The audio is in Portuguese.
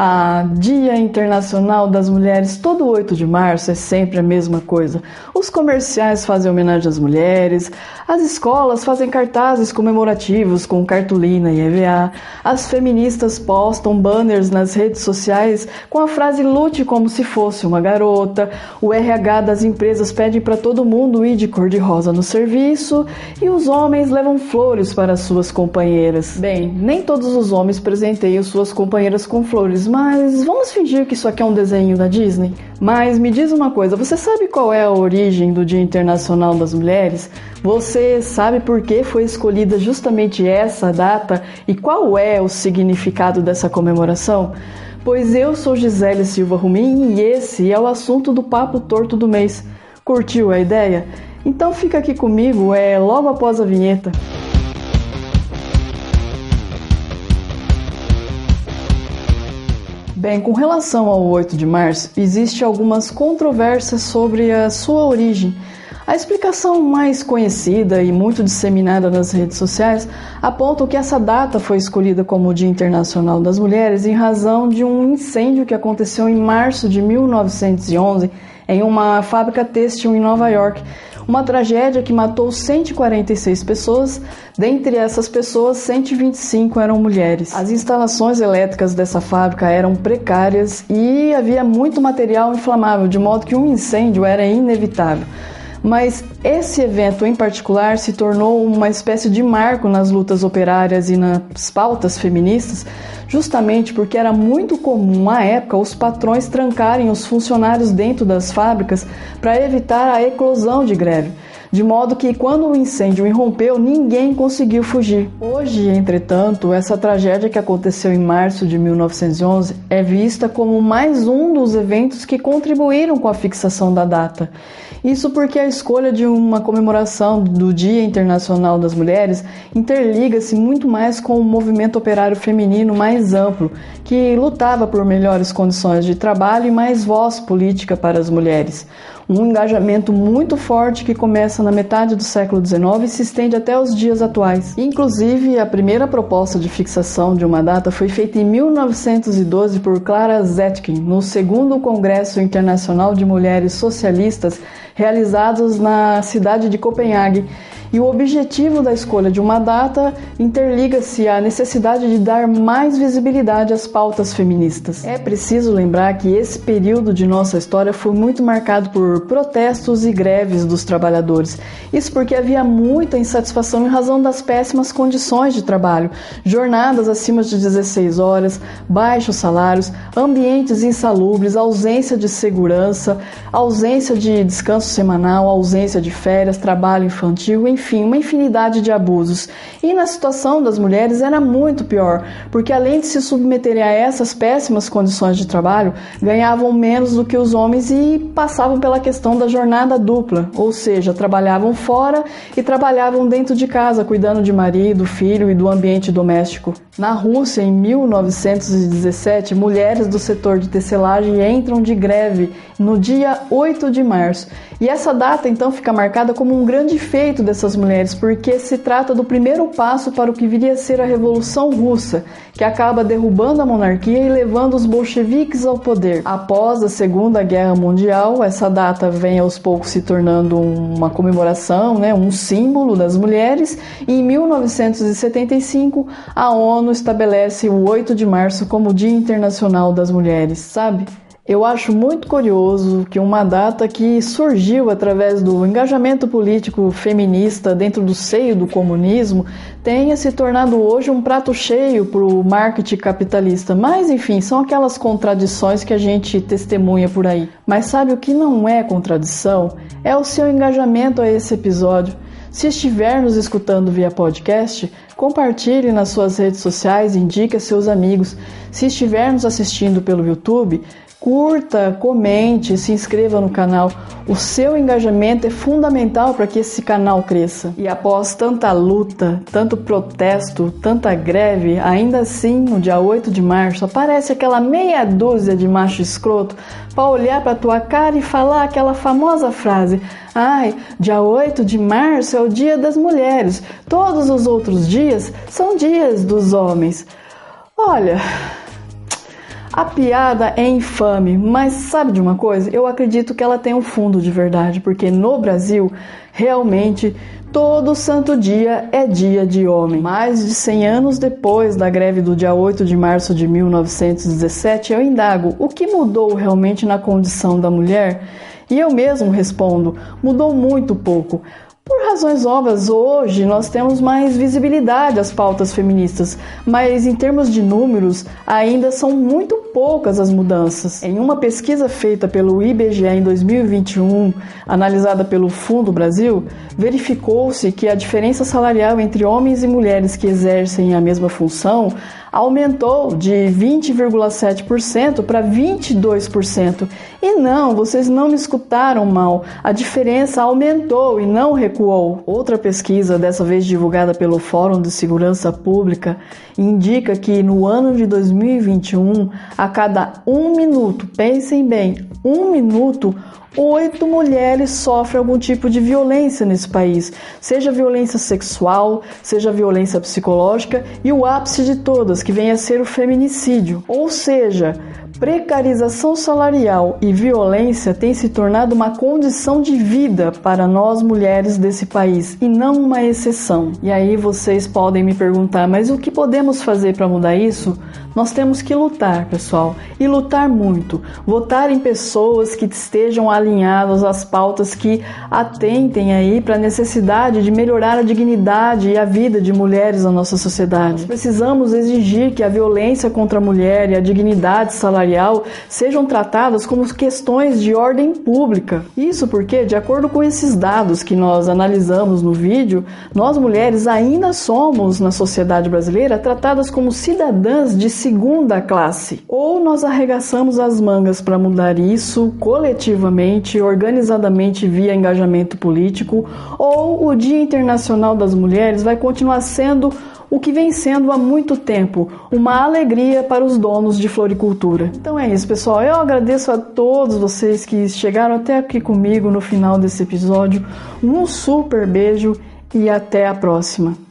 Ah, Dia Internacional das Mulheres, todo 8 de março é sempre a mesma coisa. Os comerciais fazem homenagem às mulheres, as escolas fazem cartazes comemorativos com cartolina e EVA, as feministas postam banners nas redes sociais com a frase lute como se fosse uma garota, o RH das empresas pede para todo mundo ir de cor de rosa no serviço e os homens levam flores para suas companheiras. Bem, nem todos os homens presenteiam suas companheiras com flores, mas vamos fingir que isso aqui é um desenho da Disney. Mas me diz uma coisa, você sabe qual é a origem do Dia Internacional das Mulheres? Você sabe por que foi escolhida justamente essa data e qual é o significado dessa comemoração? Pois eu sou Gisele Silva Rumin e esse é o assunto do Papo Torto do mês. Curtiu a ideia? Então fica aqui comigo, é logo após a vinheta. Bem, com relação ao 8 de março, existe algumas controvérsias sobre a sua origem. A explicação mais conhecida e muito disseminada nas redes sociais aponta que essa data foi escolhida como o Dia Internacional das Mulheres em razão de um incêndio que aconteceu em março de 1911 em uma fábrica têxtil em Nova York, uma tragédia que matou 146 pessoas, dentre essas pessoas, 125 eram mulheres. As instalações elétricas dessa fábrica eram precárias e havia muito material inflamável, de modo que um incêndio era inevitável. Mas esse evento em particular se tornou uma espécie de marco nas lutas operárias e nas pautas feministas, justamente porque era muito comum à época os patrões trancarem os funcionários dentro das fábricas para evitar a eclosão de greve. De modo que, quando o incêndio irrompeu, ninguém conseguiu fugir. Hoje, entretanto, essa tragédia que aconteceu em março de 1911 é vista como mais um dos eventos que contribuíram com a fixação da data. Isso porque a escolha de uma comemoração do Dia Internacional das Mulheres interliga-se muito mais com o movimento operário feminino mais amplo, que lutava por melhores condições de trabalho e mais voz política para as mulheres. Um engajamento muito forte que começa na metade do século XIX e se estende até os dias atuais. Inclusive, a primeira proposta de fixação de uma data foi feita em 1912 por Clara Zetkin, no segundo Congresso Internacional de Mulheres Socialistas realizados na cidade de Copenhague. E o objetivo da escolha de uma data interliga-se à necessidade de dar mais visibilidade às pautas feministas. É preciso lembrar que esse período de nossa história foi muito marcado por protestos e greves dos trabalhadores. Isso porque havia muita insatisfação em razão das péssimas condições de trabalho, jornadas acima de 16 horas, baixos salários, ambientes insalubres, ausência de segurança, ausência de descanso semanal, ausência de férias, trabalho infantil, enfim, uma infinidade de abusos. E na situação das mulheres era muito pior, porque além de se submeterem a essas péssimas condições de trabalho, ganhavam menos do que os homens e passavam pela questão da jornada dupla, ou seja, trabalhavam fora e trabalhavam dentro de casa, cuidando de marido, filho e do ambiente doméstico. Na Rússia, em 1917, mulheres do setor de tecelagem entram de greve no dia 8 de março. E essa data então fica marcada como um grande feito dessas mulheres, porque se trata do primeiro passo para o que viria a ser a Revolução Russa, que acaba derrubando a monarquia e levando os bolcheviques ao poder. Após a Segunda Guerra Mundial, essa data vem aos poucos se tornando uma comemoração, né, um símbolo das mulheres, e em 1975 a ONU estabelece o 8 de março como Dia Internacional das Mulheres, sabe? Eu acho muito curioso que uma data que surgiu através do engajamento político feminista dentro do seio do comunismo tenha se tornado hoje um prato cheio para o marketing capitalista. Mas, enfim, são aquelas contradições que a gente testemunha por aí. Mas sabe o que não é contradição? É o seu engajamento a esse episódio. Se estiver nos escutando via podcast, compartilhe nas suas redes sociais, indique a seus amigos. Se estiver nos assistindo pelo YouTube, Curta, comente, se inscreva no canal. O seu engajamento é fundamental para que esse canal cresça. E após tanta luta, tanto protesto, tanta greve, ainda assim, no dia 8 de março, aparece aquela meia dúzia de macho escroto para olhar para tua cara e falar aquela famosa frase: "Ai, dia 8 de março é o dia das mulheres. Todos os outros dias são dias dos homens". Olha, A piada é infame, mas sabe de uma coisa? Eu acredito que ela tem um fundo de verdade, porque no Brasil, realmente, todo santo dia é dia de homem. Mais de 100 anos depois da greve do dia 8 de março de 1917, eu indago o que mudou realmente na condição da mulher? E eu mesmo respondo: mudou muito pouco. Razões óbvias, hoje nós temos mais visibilidade às pautas feministas, mas em termos de números, ainda são muito poucas as mudanças. Em uma pesquisa feita pelo IBGE em 2021, analisada pelo Fundo Brasil, verificou-se que a diferença salarial entre homens e mulheres que exercem a mesma função aumentou de 20,7% para 22%. E não, vocês não me escutaram mal. A diferença aumentou e não recuou. Outra pesquisa, dessa vez divulgada pelo Fórum de Segurança Pública, indica que no ano de 2021, a cada um minuto, pensem bem, um minuto, oito mulheres sofrem algum tipo de violência nesse país, seja violência sexual, seja violência psicológica e o ápice de todas, que vem a ser o feminicídio. Ou seja, Precarização salarial e violência têm se tornado uma condição de vida para nós mulheres desse país e não uma exceção. E aí vocês podem me perguntar, mas o que podemos fazer para mudar isso? Nós temos que lutar, pessoal, e lutar muito. Votar em pessoas que estejam alinhadas às pautas que atentem aí para a necessidade de melhorar a dignidade e a vida de mulheres na nossa sociedade. Precisamos exigir que a violência contra a mulher e a dignidade salarial salarial sejam tratadas como questões de ordem pública. Isso porque, de acordo com esses dados que nós analisamos no vídeo, nós mulheres ainda somos, na sociedade brasileira, tratadas como cidadãs de segunda classe. Ou nós arregaçamos as mangas para mudar isso coletivamente, organizadamente via engajamento político, ou o Dia Internacional das Mulheres vai continuar sendo o que vem sendo há muito tempo uma alegria para os donos de floricultura. Então é isso, pessoal. Eu agradeço a todos vocês que chegaram até aqui comigo no final desse episódio. Um super beijo e até a próxima.